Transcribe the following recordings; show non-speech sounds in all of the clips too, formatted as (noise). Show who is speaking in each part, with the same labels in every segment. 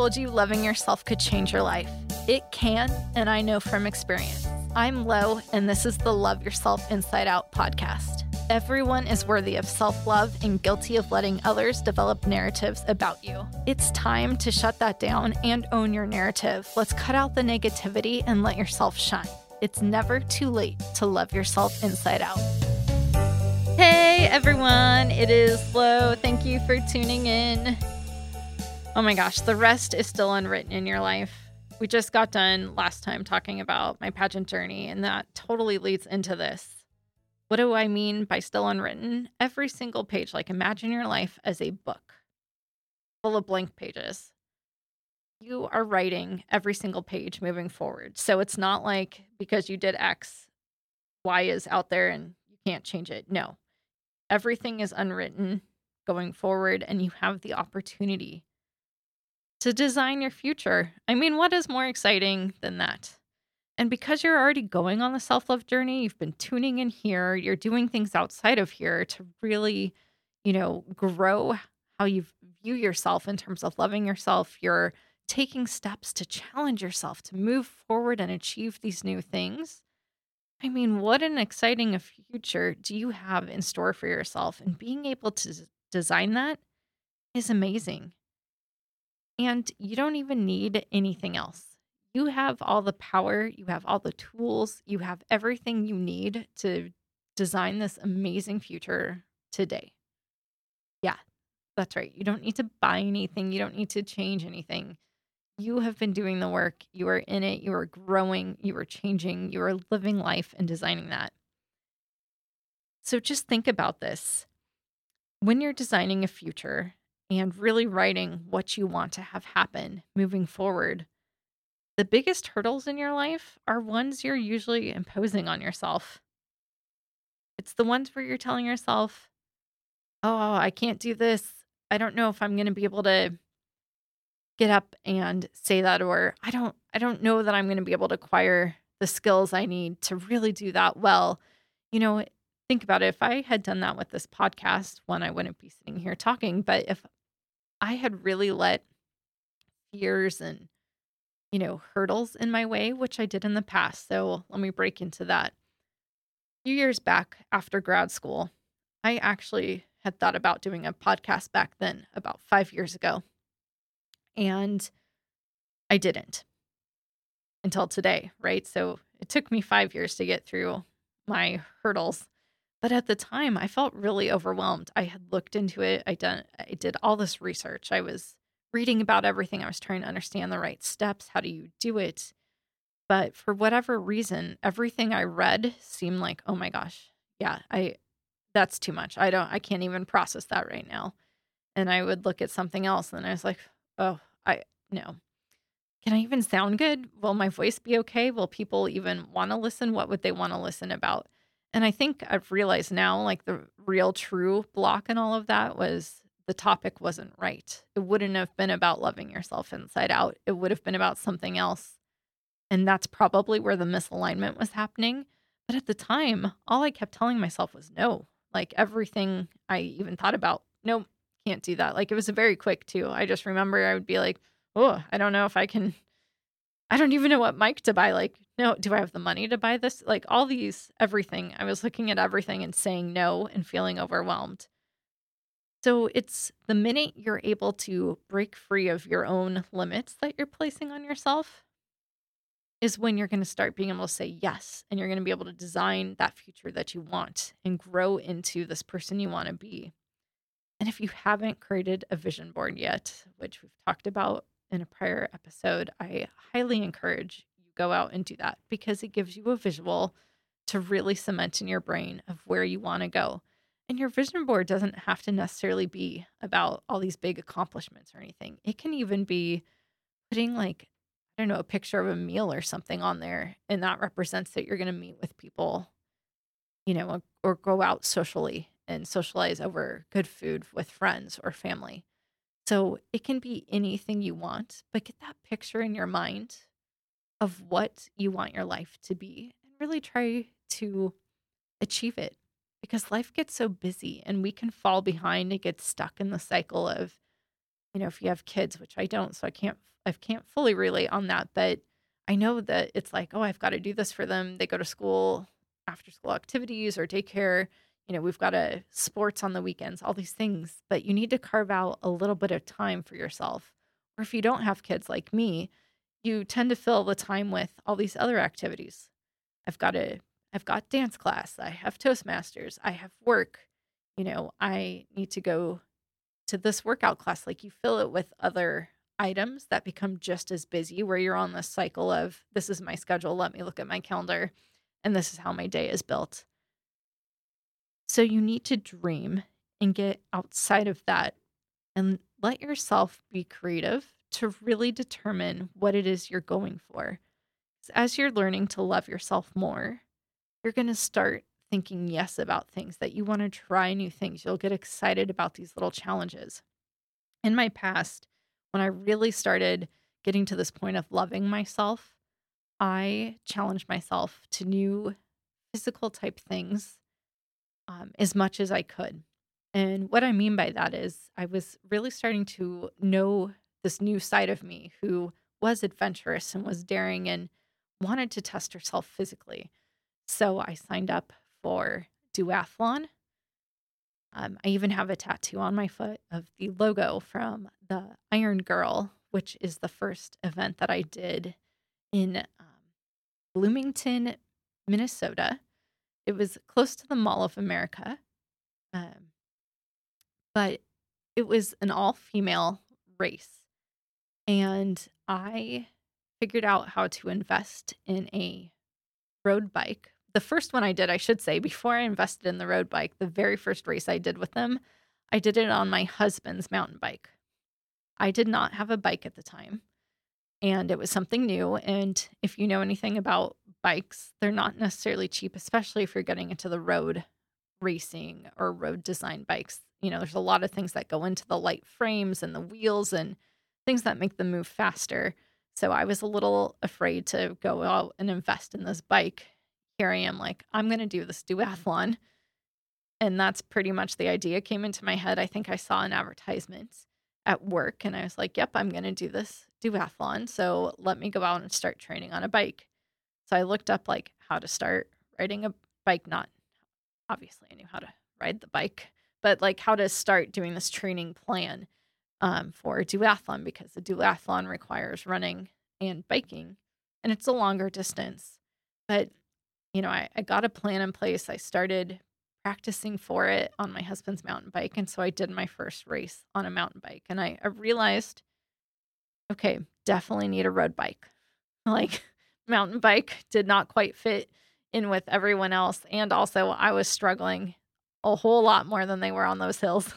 Speaker 1: told you loving yourself could change your life. It can, and I know from experience. I'm Lo, and this is the Love Yourself Inside Out podcast. Everyone is worthy of self love and guilty of letting others develop narratives about you. It's time to shut that down and own your narrative. Let's cut out the negativity and let yourself shine. It's never too late to love yourself inside out. Hey everyone, it is Lo. Thank you for tuning in. Oh my gosh, the rest is still unwritten in your life. We just got done last time talking about my pageant journey, and that totally leads into this. What do I mean by still unwritten? Every single page, like imagine your life as a book full of blank pages. You are writing every single page moving forward. So it's not like because you did X, Y is out there and you can't change it. No, everything is unwritten going forward, and you have the opportunity to design your future. I mean, what is more exciting than that? And because you're already going on the self love journey, you've been tuning in here, you're doing things outside of here to really, you know, grow how you view yourself in terms of loving yourself. You're taking steps to challenge yourself to move forward and achieve these new things. I mean, what an exciting future do you have in store for yourself? And being able to design that is amazing. And you don't even need anything else. You have all the power, you have all the tools, you have everything you need to design this amazing future today. Yeah, that's right. You don't need to buy anything, you don't need to change anything. You have been doing the work, you are in it, you are growing, you are changing, you are living life and designing that. So just think about this. When you're designing a future, and really writing what you want to have happen moving forward. The biggest hurdles in your life are ones you're usually imposing on yourself. It's the ones where you're telling yourself, oh, I can't do this. I don't know if I'm going to be able to get up and say that or I don't I don't know that I'm going to be able to acquire the skills I need to really do that well. You know, think about it. If I had done that with this podcast, one, I wouldn't be sitting here talking. But if I had really let fears and, you know, hurdles in my way, which I did in the past. So let me break into that. A few years back after grad school, I actually had thought about doing a podcast back then, about five years ago. And I didn't until today, right? So it took me five years to get through my hurdles but at the time, I felt really overwhelmed. I had looked into it. I done I did all this research. I was reading about everything. I was trying to understand the right steps. How do you do it? But for whatever reason, everything I read seemed like, "Oh my gosh. Yeah, I that's too much. I don't I can't even process that right now." And I would look at something else and I was like, "Oh, I no. Can I even sound good? Will my voice be okay? Will people even want to listen? What would they want to listen about?" And I think I've realized now, like the real true block and all of that was the topic wasn't right. It wouldn't have been about loving yourself inside out, it would have been about something else. And that's probably where the misalignment was happening. But at the time, all I kept telling myself was no. Like everything I even thought about, no, can't do that. Like it was very quick too. I just remember I would be like, oh, I don't know if I can I don't even know what mic to buy. Like, no, do I have the money to buy this? Like, all these, everything. I was looking at everything and saying no and feeling overwhelmed. So it's the minute you're able to break free of your own limits that you're placing on yourself is when you're going to start being able to say yes and you're going to be able to design that future that you want and grow into this person you want to be. And if you haven't created a vision board yet, which we've talked about in a prior episode, I highly encourage you go out and do that because it gives you a visual to really cement in your brain of where you want to go. And your vision board doesn't have to necessarily be about all these big accomplishments or anything. It can even be putting like I don't know, a picture of a meal or something on there and that represents that you're going to meet with people, you know, or go out socially and socialize over good food with friends or family. So it can be anything you want, but get that picture in your mind of what you want your life to be and really try to achieve it because life gets so busy and we can fall behind and get stuck in the cycle of you know, if you have kids, which I don't, so I can't I can't fully relate on that, but I know that it's like, oh, I've got to do this for them. They go to school, after school activities or daycare. You know, we've got a sports on the weekends, all these things, but you need to carve out a little bit of time for yourself. Or if you don't have kids like me, you tend to fill the time with all these other activities. I've got a I've got dance class, I have Toastmasters, I have work. You know, I need to go to this workout class. Like you fill it with other items that become just as busy where you're on this cycle of this is my schedule, let me look at my calendar and this is how my day is built. So you need to dream and get outside of that and let yourself be creative to really determine what it is you're going for. As you're learning to love yourself more, you're going to start thinking yes about things that you want to try new things. You'll get excited about these little challenges. In my past, when I really started getting to this point of loving myself, I challenged myself to new physical type things um, as much as I could. And what I mean by that is, I was really starting to know this new side of me who was adventurous and was daring and wanted to test herself physically. So I signed up for duathlon. Um, I even have a tattoo on my foot of the logo from the Iron Girl, which is the first event that I did in um, Bloomington, Minnesota. It was close to the Mall of America. Um, but it was an all female race. And I figured out how to invest in a road bike. The first one I did, I should say, (laughs) before I invested in the road bike, the very first race I did with them, I did it on my husband's mountain bike. I did not have a bike at the time, and it was something new. And if you know anything about bikes, they're not necessarily cheap, especially if you're getting into the road racing or road design bikes you know, there's a lot of things that go into the light frames and the wheels and things that make them move faster. So I was a little afraid to go out and invest in this bike. Here I am, like, I'm going to do this duathlon. And that's pretty much the idea came into my head. I think I saw an advertisement at work and I was like, yep, I'm going to do this duathlon. So let me go out and start training on a bike. So I looked up like how to start riding a bike. Not obviously, I knew how to ride the bike, but like how to start doing this training plan um, for a duathlon because a duathlon requires running and biking and it's a longer distance. But, you know, I, I got a plan in place. I started practicing for it on my husband's mountain bike. And so I did my first race on a mountain bike. And I, I realized, okay, definitely need a road bike. (laughs) Like, mountain bike did not quite fit in with everyone else. And also, I was struggling a whole lot more than they were on those hills.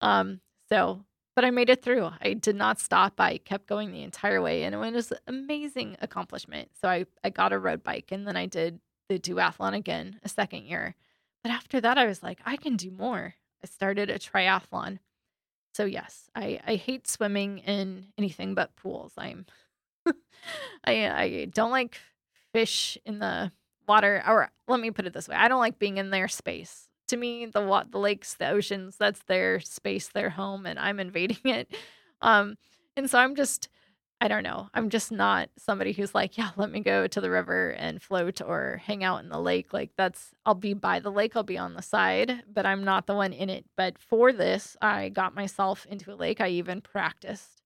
Speaker 1: Um, so, but I made it through. I did not stop. I kept going the entire way, and it was an amazing accomplishment. So I I got a road bike, and then I did the duathlon again a second year. But after that, I was like, I can do more. I started a triathlon. So yes, I I hate swimming in anything but pools. I'm (laughs) I I don't like fish in the water or let me put it this way. I don't like being in their space. To me the the lakes the oceans that's their space their home and i'm invading (laughs) it. Um and so i'm just i don't know i'm just not somebody who's like yeah let me go to the river and float or hang out in the lake. Like that's i'll be by the lake i'll be on the side but i'm not the one in it. But for this i got myself into a lake i even practiced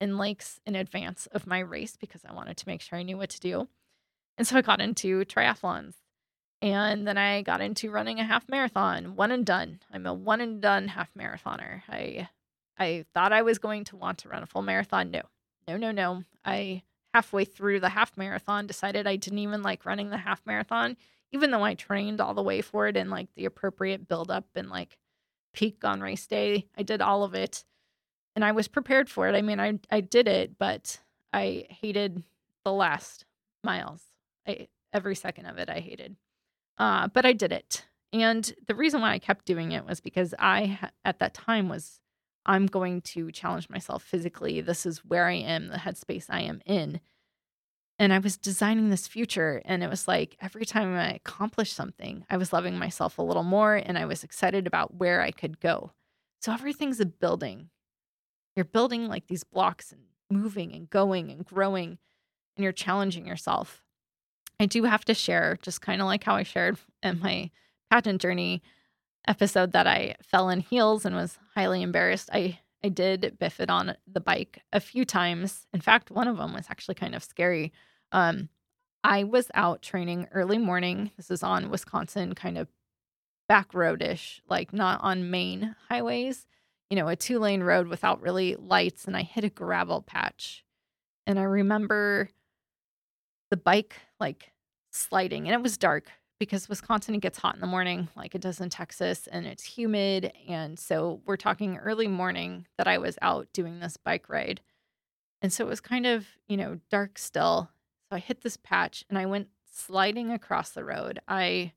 Speaker 1: in lakes in advance of my race because i wanted to make sure i knew what to do and so i got into triathlons and then I got into running a half marathon, one and done. I'm a one and done half marathoner. I I thought I was going to want to run a full marathon. No. No, no, no. I halfway through the half marathon decided I didn't even like running the half marathon, even though I trained all the way for it and like the appropriate build up and like peak on race day. I did all of it and I was prepared for it. I mean, I I did it, but I hated the last miles. I every second of it I hated. Uh, but I did it. And the reason why I kept doing it was because I, at that time, was I'm going to challenge myself physically. This is where I am, the headspace I am in. And I was designing this future. And it was like every time I accomplished something, I was loving myself a little more and I was excited about where I could go. So everything's a building. You're building like these blocks and moving and going and growing, and you're challenging yourself. I do have to share, just kind of like how I shared in my pageant journey episode, that I fell in heels and was highly embarrassed. I I did biff it on the bike a few times. In fact, one of them was actually kind of scary. Um, I was out training early morning. This is on Wisconsin, kind of back roadish, like not on main highways, you know, a two lane road without really lights. And I hit a gravel patch. And I remember the bike like sliding, and it was dark because Wisconsin it gets hot in the morning like it does in Texas and it's humid and so we're talking early morning that I was out doing this bike ride. And so it was kind of, you know, dark still. So I hit this patch and I went sliding across the road. I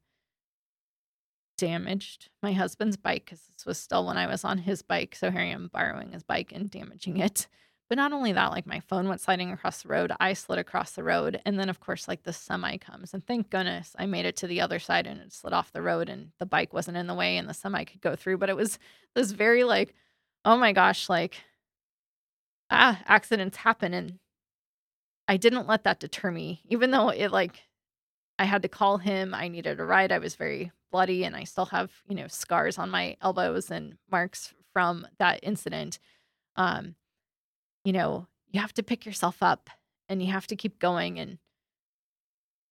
Speaker 1: damaged my husband's bike because this was still when I was on his bike. So here I am borrowing his bike and damaging it. But not only that, like my phone went sliding across the road, I slid across the road. And then, of course, like the semi comes. And thank goodness I made it to the other side and it slid off the road and the bike wasn't in the way and the semi could go through. But it was this very like, oh my gosh, like, ah, accidents happen. And I didn't let that deter me, even though it like, I had to call him. I needed a ride. I was very bloody and I still have, you know, scars on my elbows and marks from that incident. Um, you know, you have to pick yourself up and you have to keep going. And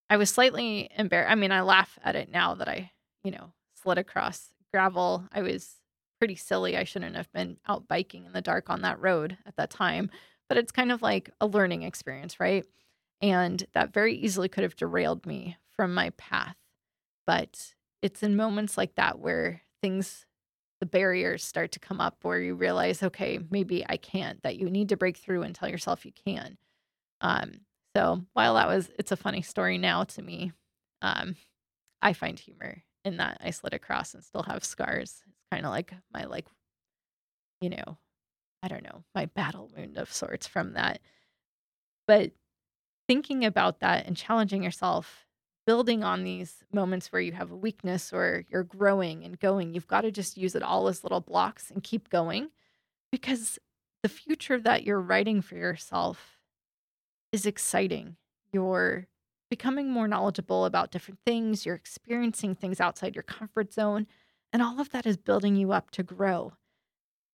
Speaker 1: I was slightly embarrassed. I mean, I laugh at it now that I, you know, slid across gravel. I was pretty silly. I shouldn't have been out biking in the dark on that road at that time. But it's kind of like a learning experience, right? And that very easily could have derailed me from my path. But it's in moments like that where things the barriers start to come up where you realize, okay, maybe I can't, that you need to break through and tell yourself you can. Um, so while that was, it's a funny story now to me, um, I find humor in that I slid across and still have scars. It's kind of like my, like, you know, I don't know, my battle wound of sorts from that. But thinking about that and challenging yourself building on these moments where you have a weakness or you're growing and going. You've got to just use it all as little blocks and keep going because the future that you're writing for yourself is exciting. You're becoming more knowledgeable about different things, you're experiencing things outside your comfort zone, and all of that is building you up to grow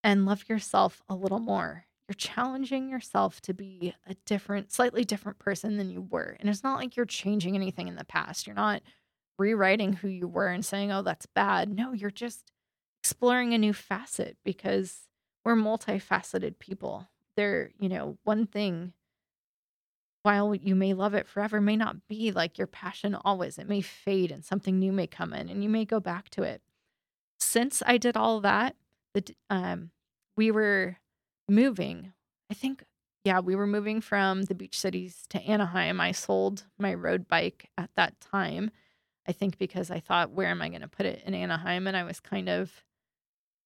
Speaker 1: and love yourself a little more you're challenging yourself to be a different, slightly different person than you were. And it's not like you're changing anything in the past. You're not rewriting who you were and saying, oh, that's bad. No, you're just exploring a new facet because we're multifaceted people. There, you know, one thing, while you may love it forever, may not be like your passion always. It may fade and something new may come in and you may go back to it. Since I did all that, the, um, we were moving, I think, yeah, we were moving from the beach cities to Anaheim. I sold my road bike at that time. I think because I thought, where am I going to put it in Anaheim? And I was kind of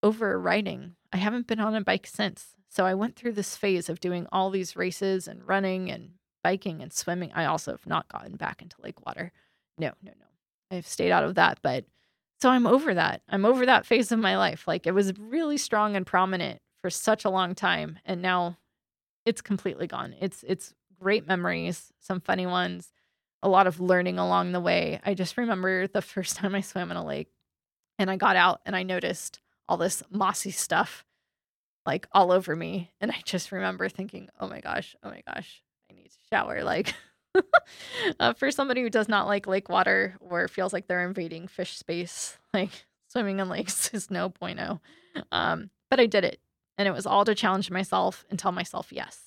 Speaker 1: over riding. I haven't been on a bike since. So I went through this phase of doing all these races and running and biking and swimming. I also have not gotten back into lake water. No, no, no. I've stayed out of that. But so I'm over that. I'm over that phase of my life. Like it was really strong and prominent for such a long time and now it's completely gone. It's it's great memories, some funny ones, a lot of learning along the way. I just remember the (laughs) first time I swam in a lake and I got out and I noticed all this mossy stuff like all over me and I just remember thinking, "Oh my gosh, oh my gosh, I need to shower." Like (laughs) uh, for somebody who does not like lake water or feels like they're invading fish space, (laughs) like swimming in lakes is no bueno. Um, but I did it and it was all to challenge myself and tell myself yes.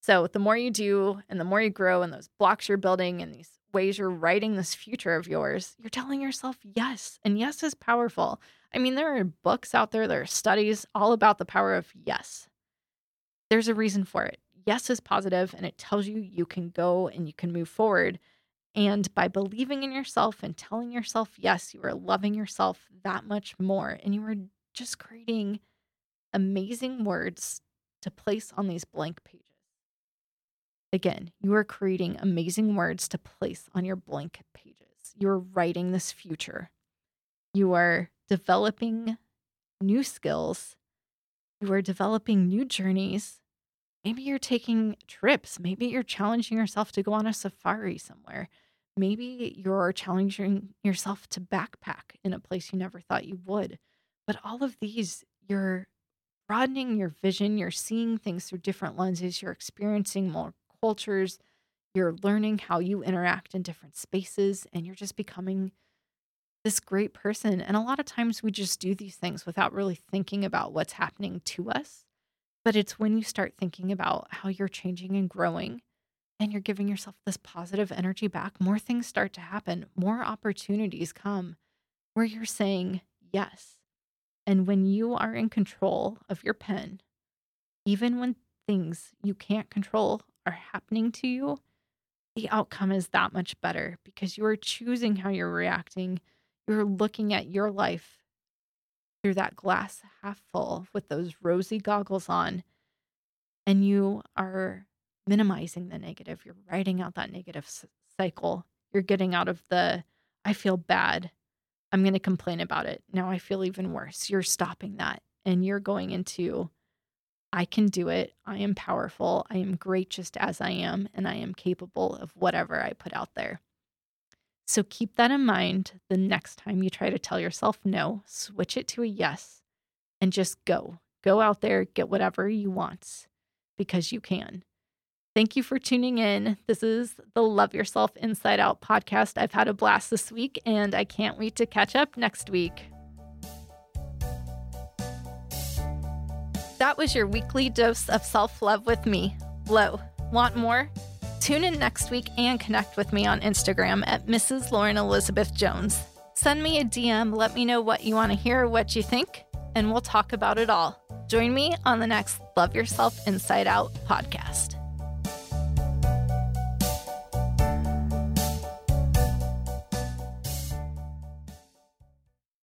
Speaker 1: So the more you do and the more you grow and those blocks you're building and these ways you're writing this future of yours, you're telling yourself yes. And yes is powerful. I mean, there are books out there, there are studies all about the power of yes. There's a reason for it. Yes is positive and it tells you you can go and you can move forward. And by believing in yourself and telling yourself yes, you are loving yourself that much more and you are just creating amazing words to place on these blank pages. Again, you are creating amazing words to place on your blank pages. You're writing this future. You are developing new skills You are developing new journeys. Maybe you're taking trips. Maybe you're challenging yourself to go on a safari somewhere. Maybe you're challenging yourself to backpack in a place you never thought you would. But all of these, you're broadening your vision, you're seeing things through different lenses, you're experiencing more cultures, you're learning how you interact in different spaces, and you're just becoming this great person. And a lot of times we just do these things without really thinking about what's happening to us. But it's when you start thinking about how you're changing and growing and you're giving yourself this positive energy back, more things start to happen, more opportunities come where you're saying yes. And when you are in control of your pen, even when things you can't control are happening to you, the outcome is that much better because you are choosing how you're reacting. You're looking at your life through that glass half full with those rosy goggles on, and you are minimizing the negative. You're writing out that negative cycle. You're getting out of the, I feel bad. I'm going to complain about it. Now I feel even worse. You're stopping that and you're going into, I can do it. I am powerful. I am great just as I am, and I am capable of whatever I put out there. So keep that in mind the next time you try to tell yourself no, switch it to a yes and just go. Go out there, get whatever you want because you can. Thank you for tuning in. This is the Love Yourself Inside Out podcast. I've had a blast this week and I can't wait to catch up next week. That was your weekly dose of self love with me, Lo. Want more? Tune in next week and connect with me on Instagram at Mrs. Lauren Elizabeth Jones. Send me a DM, let me know what you want to hear, what you think, and we'll talk about it all. Join me on the next Love Yourself Inside Out podcast.